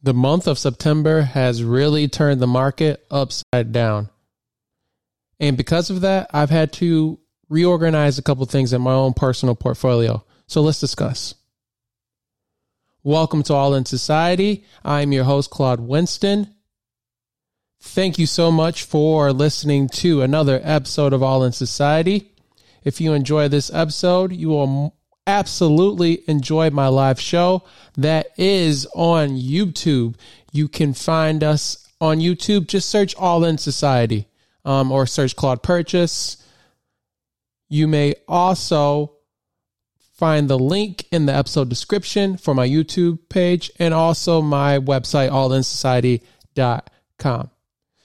The month of September has really turned the market upside down. And because of that, I've had to reorganize a couple things in my own personal portfolio. So let's discuss. Welcome to All in Society. I'm your host, Claude Winston. Thank you so much for listening to another episode of All in Society. If you enjoy this episode, you will absolutely enjoy my live show that is on YouTube. You can find us on YouTube. Just search All in Society um, or search Claude Purchase. You may also find the link in the episode description for my YouTube page and also my website, allinsociety.com.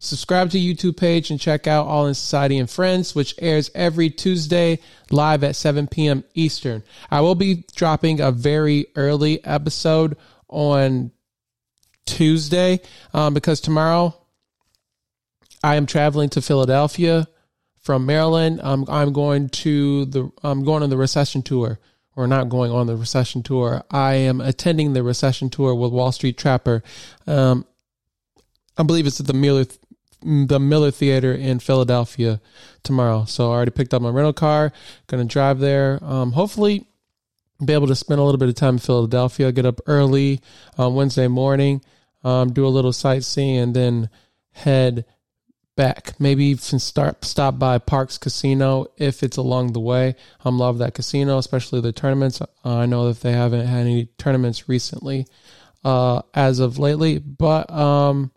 Subscribe to YouTube page and check out All in Society and Friends, which airs every Tuesday live at 7 p.m. Eastern. I will be dropping a very early episode on Tuesday um, because tomorrow I am traveling to Philadelphia from Maryland. I'm I'm going to the I'm going on the recession tour or not going on the recession tour. I am attending the recession tour with Wall Street Trapper. Um, I believe it's at the Miller the Miller Theater in Philadelphia tomorrow. So I already picked up my rental car. Going to drive there. Um, hopefully, be able to spend a little bit of time in Philadelphia. Get up early on Wednesday morning. Um, do a little sightseeing and then head back. Maybe even start stop by Parx Casino if it's along the way. I um, love that casino, especially the tournaments. Uh, I know that they haven't had any tournaments recently uh, as of lately, but um,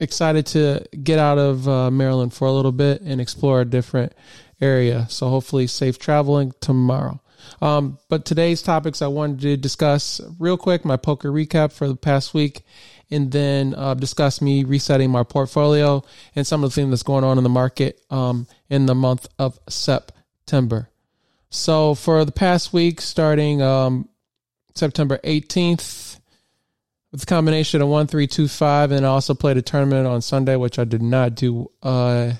excited to get out of uh, Maryland for a little bit and explore a different area. So hopefully, safe traveling tomorrow. Um, but today's topics I wanted to discuss real quick my poker recap for the past week, and then uh, discuss me resetting my portfolio and some of the things that's going on in the market um, in the month of September. So for the past week, starting um, September 18th with a combination of one, three, two, five, and I also played a tournament on Sunday, which I did not do. Uh,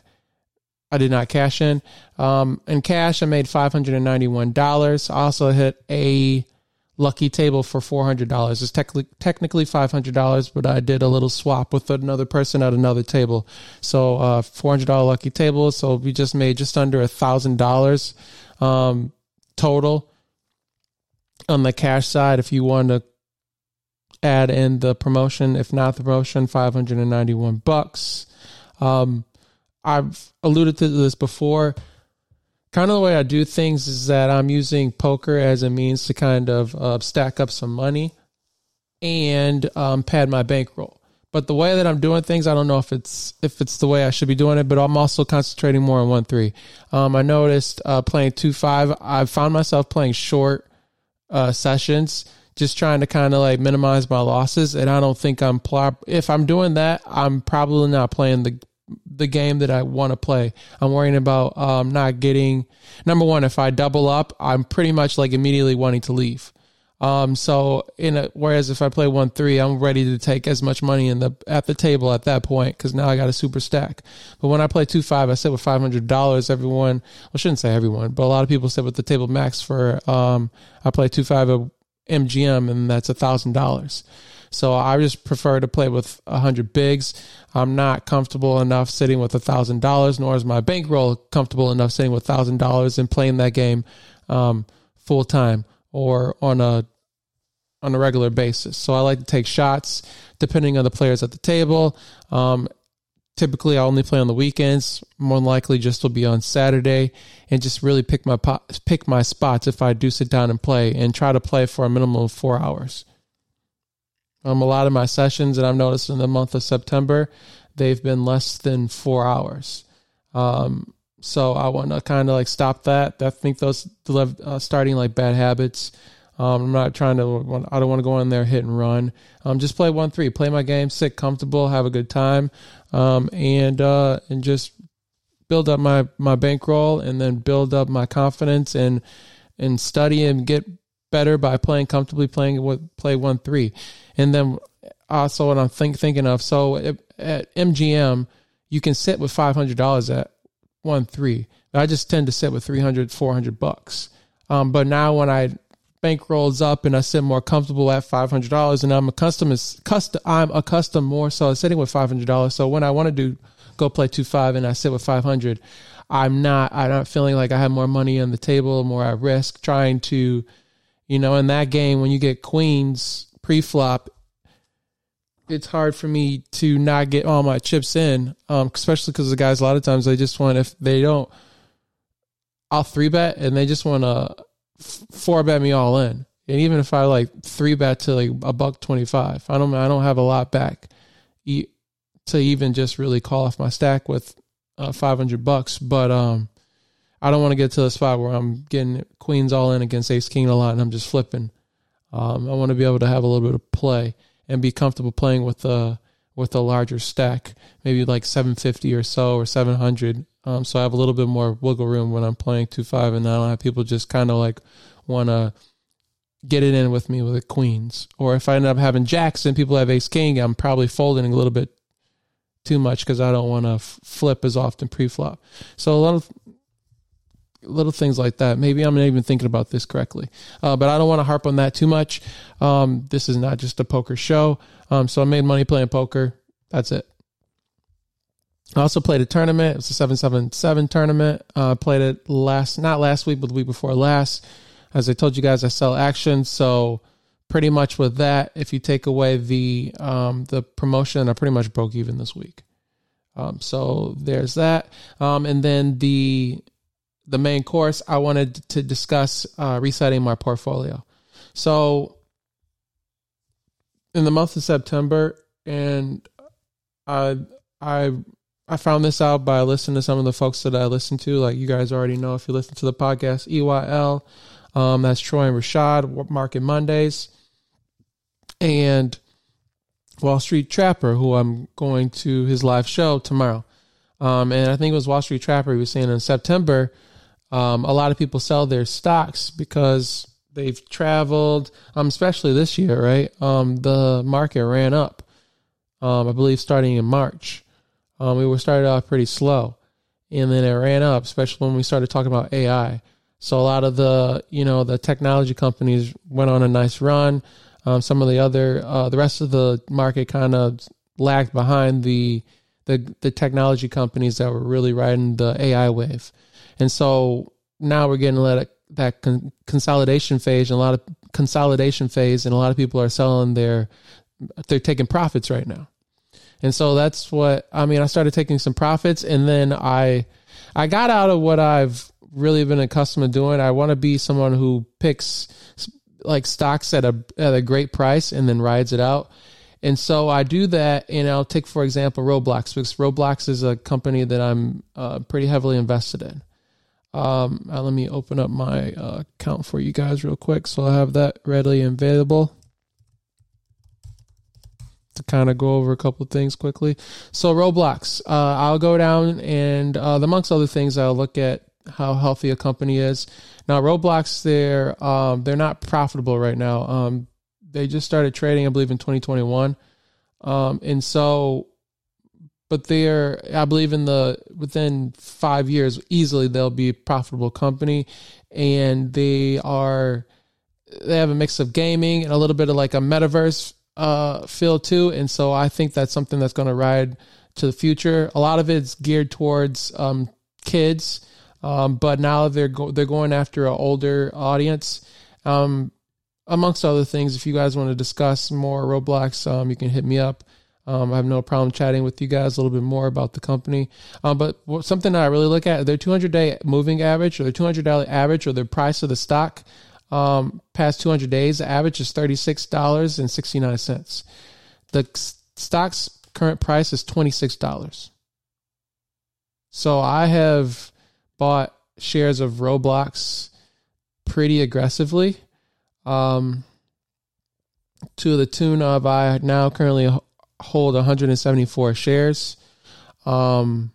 I did not cash in. Um, in cash, I made five hundred and ninety-one dollars. I also hit a lucky table for four hundred dollars. It's technically technically five hundred dollars, but I did a little swap with another person at another table. So uh, four hundred dollar lucky table. So we just made just under a thousand dollars um, total on the cash side. If you want to add in the promotion. If not the promotion, 591 bucks. Um, I've alluded to this before. Kind of the way I do things is that I'm using poker as a means to kind of uh, stack up some money and um, pad my bankroll. But the way that I'm doing things, I don't know if it's if it's the way I should be doing it. But I'm also concentrating more on one three. Um, I noticed uh, playing two five. I found myself playing short uh, sessions just trying to kind of like minimize my losses. And I don't think I'm pl- if I'm doing that, I'm probably not playing the the game that I want to play. I'm worrying about um, not getting number one. If I double up, I'm pretty much like immediately wanting to leave. Um, so in a, whereas if I play one three, I'm ready to take as much money in the at the table at that point because now I got a super stack. But when I play two five, I sit with five hundred dollars. Everyone, well, I shouldn't say everyone, but a lot of people sit with the table max for. Um, I play two five MGM, and that's a thousand dollars. So I just prefer to play with a hundred bigs. I'm not comfortable enough sitting with a thousand dollars, nor is my bankroll comfortable enough sitting with thousand dollars and playing that game um, full time or on a on a regular basis. So I like to take shots depending on the players at the table. Um, typically I only play on the weekends. More likely, just will be on Saturday, and just really pick my pick my spots if I do sit down and play, and try to play for a minimum of four hours. Um, a lot of my sessions that I've noticed in the month of September, they've been less than four hours. Um, so I want to kind of like stop that. I think those uh, starting like bad habits. Um, I'm not trying to. I don't want to go in there hit and run. Um, just play one three. Play my game, sit comfortable, have a good time, um, and uh, and just build up my my bankroll, and then build up my confidence and and study and get better by playing comfortably, playing with play one three, and then also what I'm think, thinking of. So at, at MGM, you can sit with five hundred dollars at one three. I just tend to sit with 300, 400 bucks. Um, but now when I bankrolls up and I sit more comfortable at five hundred dollars, and I'm accustomed custom. I'm accustomed more so sitting with five hundred dollars. So when I want to do go play two five and I sit with five hundred, I'm not I'm not feeling like I have more money on the table, more at risk. Trying to, you know, in that game when you get queens pre-flop, it's hard for me to not get all my chips in, um, especially because the guys a lot of times they just want if they don't, I'll three bet and they just want to four bet me all in. And even if I like three bet to like a buck twenty five, I don't I don't have a lot back to even just really call off my stack with uh, five hundred bucks. But um, I don't want to get to the spot where I'm getting queens all in against ace king a lot and I'm just flipping. Um, I want to be able to have a little bit of play and be comfortable playing with a with a larger stack, maybe like 750 or so or 700. Um, so I have a little bit more wiggle room when I'm playing two five, and I don't have people just kind of like want to get it in with me with the queens. Or if I end up having jacks and people have ace king, I'm probably folding a little bit too much because I don't want to f- flip as often pre-flop. So a lot of little things like that. Maybe I'm not even thinking about this correctly, uh, but I don't want to harp on that too much. Um, this is not just a poker show. Um, so I made money playing poker. That's it. I also played a tournament. It was a seven seven seven tournament. Uh, played it last, not last week, but the week before last. As I told you guys, I sell action, so pretty much with that, if you take away the um, the promotion, I pretty much broke even this week. Um, so there's that, um, and then the the main course, I wanted to discuss uh, resetting my portfolio. So, in the month of September, and I I I found this out by listening to some of the folks that I listen to. Like you guys already know if you listen to the podcast, EYL, um, that's Troy and Rashad, Market Mondays, and Wall Street Trapper, who I'm going to his live show tomorrow. Um, and I think it was Wall Street Trapper. He was saying in September um, a lot of people sell their stocks because they've traveled, um, especially this year, right? Um, the market ran up, um, I believe, starting in March. Um, we were started off pretty slow, and then it ran up, especially when we started talking about AI. So a lot of the, you know, the technology companies went on a nice run. Um, some of the other, uh, the rest of the market kind of lagged behind the, the the technology companies that were really riding the AI wave. And so now we're getting that that con- consolidation phase, and a lot of consolidation phase, and a lot of people are selling their they're taking profits right now. And so that's what I mean. I started taking some profits, and then I I got out of what I've really been accustomed to doing. I want to be someone who picks like stocks at a at a great price and then rides it out. And so I do that, and I'll take for example Roblox because Roblox is a company that I'm uh, pretty heavily invested in. Um, uh, let me open up my uh, account for you guys real quick so I have that readily available to kind of go over a couple of things quickly. So Roblox, uh, I'll go down and uh, amongst other things, I'll look at how healthy a company is. Now Roblox, they're um, they're not profitable right now. Um, they just started trading, I believe, in 2021, um, and so but they're I believe in the within five years easily they'll be a profitable company, and they are they have a mix of gaming and a little bit of like a metaverse uh, feel too, and so I think that's something that's going to ride to the future. A lot of it's geared towards um, kids, um, but now they're go- they're going after an older audience. Um, amongst other things, if you guys want to discuss more Roblox, um, you can hit me up. Um, I have no problem chatting with you guys a little bit more about the company. Um, but something I really look at their 200 day moving average or their 200 day average or the price of the stock um, past 200 days. The average is $36.69. The stock's current price is $26. So I have bought shares of Roblox pretty aggressively. Um, to the tune of I now currently hold 174 shares um,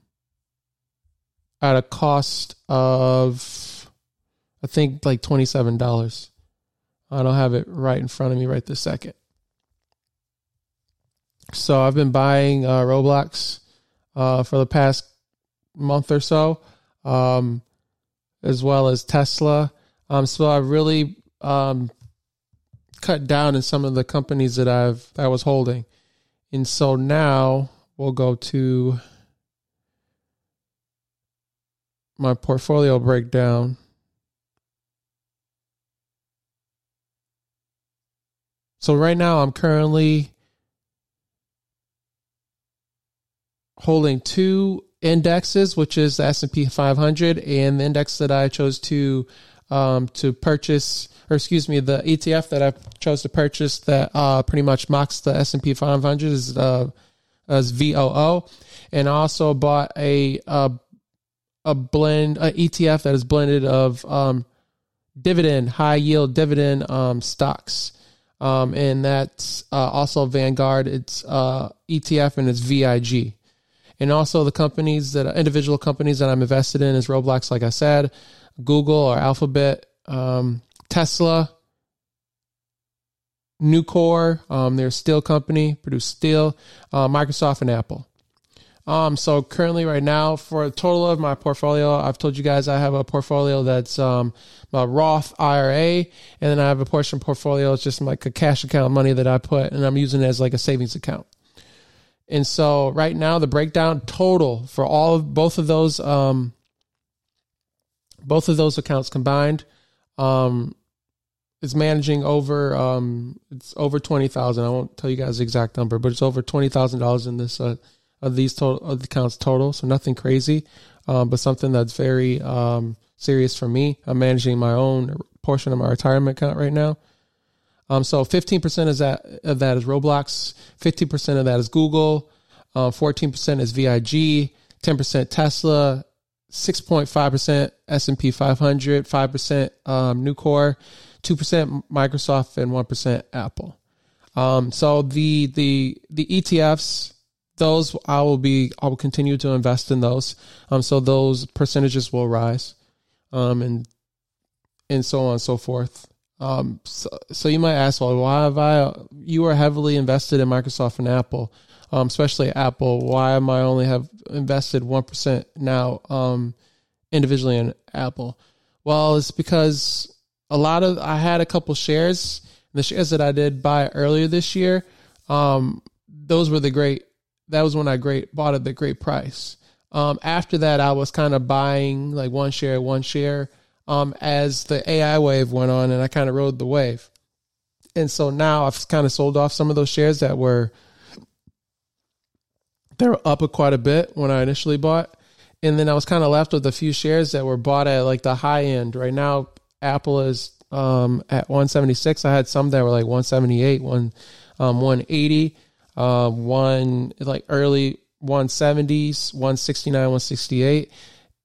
at a cost of, I think, like $27. I don't have it right in front of me right this second. So I've been buying uh, Roblox uh, for the past month or so, um, as well as Tesla. Um, so I've really um, cut down in some of the companies that I've I was holding, and so now we'll go to my portfolio breakdown. So right now I'm currently holding two indexes, which is the S&P 500 and the index that I chose to um, to purchase, or excuse me, the ETF that I chose to purchase that uh, pretty much mocks the S&P 500 is uh, as VOO, and also bought a a, a blend a ETF that is blended of um, dividend high yield dividend um, stocks. Um, and that's uh, also Vanguard. It's uh, ETF and it's VIG and also the companies that individual companies that I'm invested in is Roblox, like I said, Google or Alphabet, um, Tesla, Nucor, um, they're a steel company, produce steel, uh, Microsoft, and Apple. Um, so currently, right now, for a total of my portfolio, I've told you guys I have a portfolio that's um, a Roth IRA, and then I have a portion portfolio. It's just like a cash account money that I put, and I'm using it as like a savings account. And so right now the breakdown total for all of both of those um both of those accounts combined um is managing over um it's over 20,000. I won't tell you guys the exact number, but it's over $20,000 in this uh of these total accounts total, so nothing crazy. Um but something that's very um serious for me. I'm managing my own portion of my retirement account right now. Um, so 15% is that, of that is Roblox, 15% of that is Google, uh, 14% is VIG, 10% Tesla, 6.5% S&P 500, 5% um, Nucor, 2% Microsoft, and 1% Apple. Um, so the the the ETFs, those I will be I will continue to invest in those. Um, so those percentages will rise, um, and and so on and so forth. Um, so, so you might ask, well, why have I? You are heavily invested in Microsoft and Apple, um, especially Apple. Why am I only have invested one percent now, um, individually in Apple? Well, it's because a lot of I had a couple shares. The shares that I did buy earlier this year, um, those were the great. That was when I great bought at the great price. Um, after that, I was kind of buying like one share, one share um, as the AI wave went on, and I kind of rode the wave. And so now I've kind of sold off some of those shares that were they're up quite a bit when I initially bought, and then I was kind of left with a few shares that were bought at like the high end. Right now, Apple is um, at 176. I had some that were like 178, one um, 180, uh, one like early 170s, 169, 168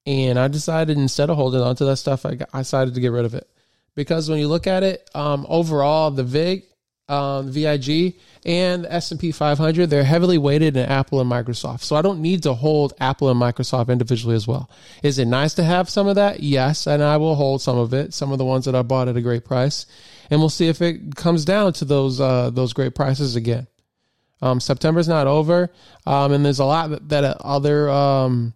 and I decided instead of holding on to that stuff, I, got, I decided to get rid of it because when you look at it um, overall, the VIG, um, VIG, and S and P 500, they're heavily weighted in Apple and Microsoft. So I don't need to hold Apple and Microsoft individually as well. Is it nice to have some of that? Yes, and I will hold some of it. Some of the ones that I bought at a great price, and we'll see if it comes down to those uh, those great prices again. Um, September's not over, um, and there's a lot that, that other um,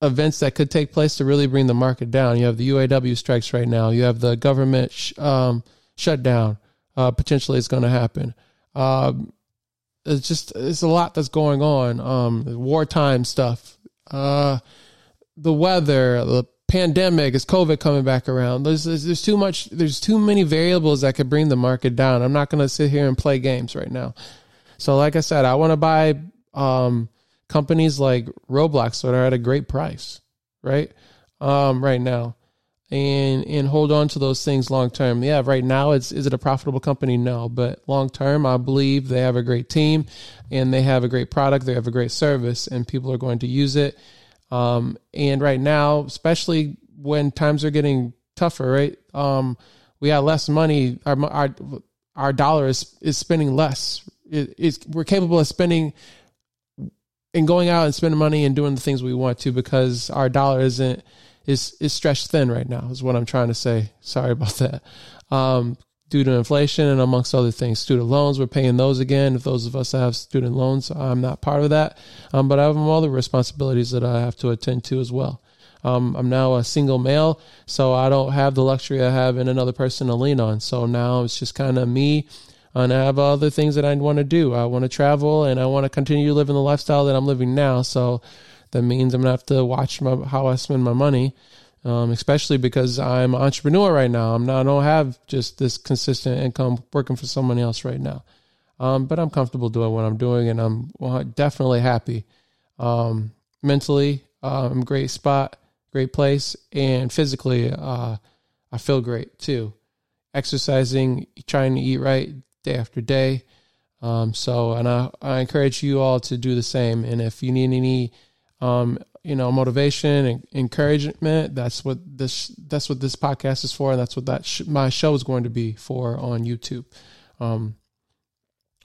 events that could take place to really bring the market down. You have the UAW strikes right now. You have the government sh- um, shutdown. Uh, potentially, is going to happen. Um, it's just it's a lot that's going on. Um, wartime stuff. Uh, the weather, the pandemic, is COVID coming back around? There's, there's, there's too much. There's too many variables that could bring the market down. I'm not going to sit here and play games right now. So, like I said, I want to buy um, companies like Roblox that are at a great price, right? Um, right now, and and hold on to those things long term. Yeah, right now it's is it a profitable company? No, but long term, I believe they have a great team, and they have a great product. They have a great service, and people are going to use it. Um, and right now, especially when times are getting tougher, right? Um, we have less money. Our our our dollar is is spending less. It, it's, we're capable of spending and going out and spending money and doing the things we want to because our dollar isn't is is stretched thin right now is what I'm trying to say. Sorry about that. Um, due to inflation and amongst other things, student loans we're paying those again. If those of us that have student loans, I'm not part of that, um, but I have all the responsibilities that I have to attend to as well. Um, I'm now a single male, so I don't have the luxury of having another person to lean on. So now it's just kind of me, and I have other things that I want to do. I want to travel, and I want to continue living the lifestyle that I'm living now. So that means I'm gonna have to watch my, how I spend my money. Um, especially because I'm an entrepreneur right now. I'm not, I don't have just this consistent income working for someone else right now. Um, but I'm comfortable doing what I'm doing, and I'm definitely happy. Um, mentally, uh, I'm great spot, great place, and physically, uh, I feel great too. Exercising, trying to eat right day after day. Um, so, and I, I encourage you all to do the same. And if you need any, um, you know, motivation and encouragement, that's what this that's what this podcast is for, and that's what that sh- my show is going to be for on YouTube. Um,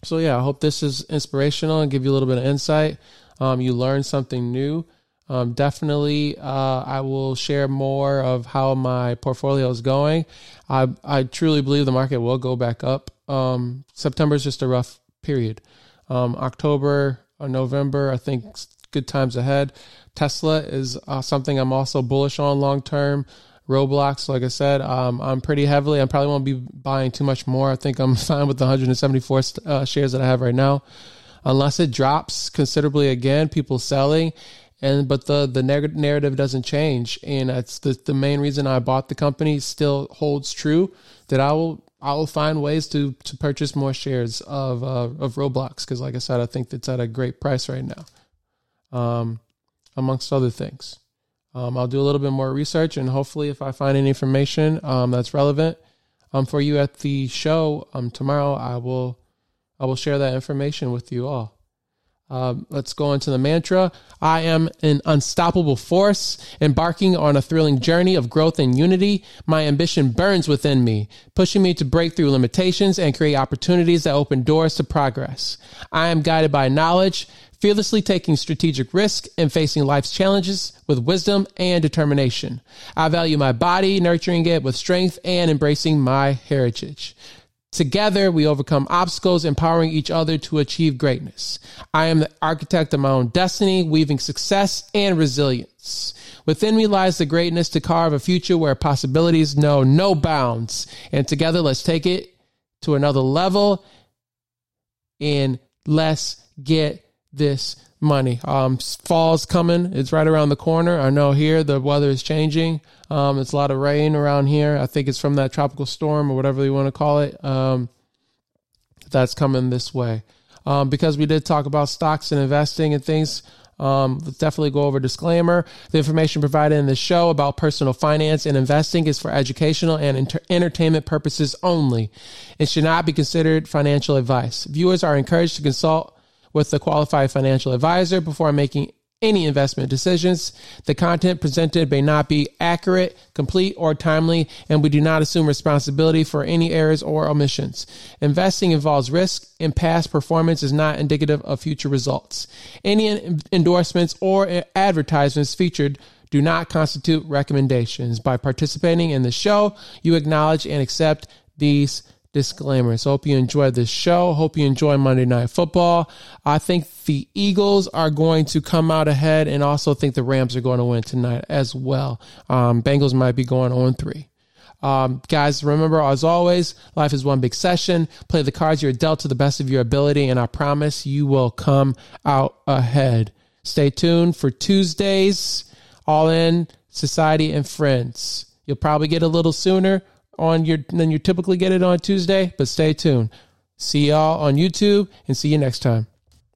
so yeah, I hope this is inspirational and give you a little bit of insight. Um, you learn something new. Um, definitely, uh, I will share more of how my portfolio is going. I I truly believe the market will go back up. Um, September is just a rough period. Um, October or November, I think good times ahead. Tesla is uh, something I'm also bullish on long term. Roblox, like I said, um, I'm pretty heavily. I probably won't be buying too much more. I think I'm fine with the 174 uh, shares that I have right now, unless it drops considerably again. People selling, and but the the narrative doesn't change, and that's the the main reason I bought the company still holds true. That I will I will find ways to to purchase more shares of uh, of Roblox because, like I said, I think it's at a great price right now, um, amongst other things. Um, I'll do a little bit more research, and hopefully, if I find any information um, that's relevant um, for you at the show um, tomorrow, I will I will share that information with you all. Um, let's go into the mantra. I am an unstoppable force, embarking on a thrilling journey of growth and unity. My ambition burns within me, pushing me to break through limitations and create opportunities that open doors to progress. I am guided by knowledge, fearlessly taking strategic risk and facing life's challenges with wisdom and determination. I value my body, nurturing it with strength and embracing my heritage. Together, we overcome obstacles, empowering each other to achieve greatness. I am the architect of my own destiny, weaving success and resilience. Within me lies the greatness to carve a future where possibilities know no bounds. And together, let's take it to another level and let's get this money. Um, fall's coming. It's right around the corner. I know here the weather is changing. Um, it's a lot of rain around here. I think it's from that tropical storm or whatever you want to call it. Um, that's coming this way. Um, because we did talk about stocks and investing and things. Um, definitely go over disclaimer. The information provided in this show about personal finance and investing is for educational and inter- entertainment purposes only. It should not be considered financial advice. Viewers are encouraged to consult with a qualified financial advisor before making any investment decisions. The content presented may not be accurate, complete, or timely, and we do not assume responsibility for any errors or omissions. Investing involves risk, and past performance is not indicative of future results. Any endorsements or advertisements featured do not constitute recommendations. By participating in the show, you acknowledge and accept these disclaimers. Hope you enjoyed this show. Hope you enjoy Monday Night Football. I think the Eagles are going to come out ahead, and also think the Rams are going to win tonight as well. Um, Bengals might be going on three. Um, guys, remember, as always, life is one big session. Play the cards you're dealt to the best of your ability, and I promise you will come out ahead. Stay tuned for Tuesdays, All In Society and Friends. You'll probably get a little sooner on your than you typically get it on Tuesday, but stay tuned. See y'all on YouTube and see you next time.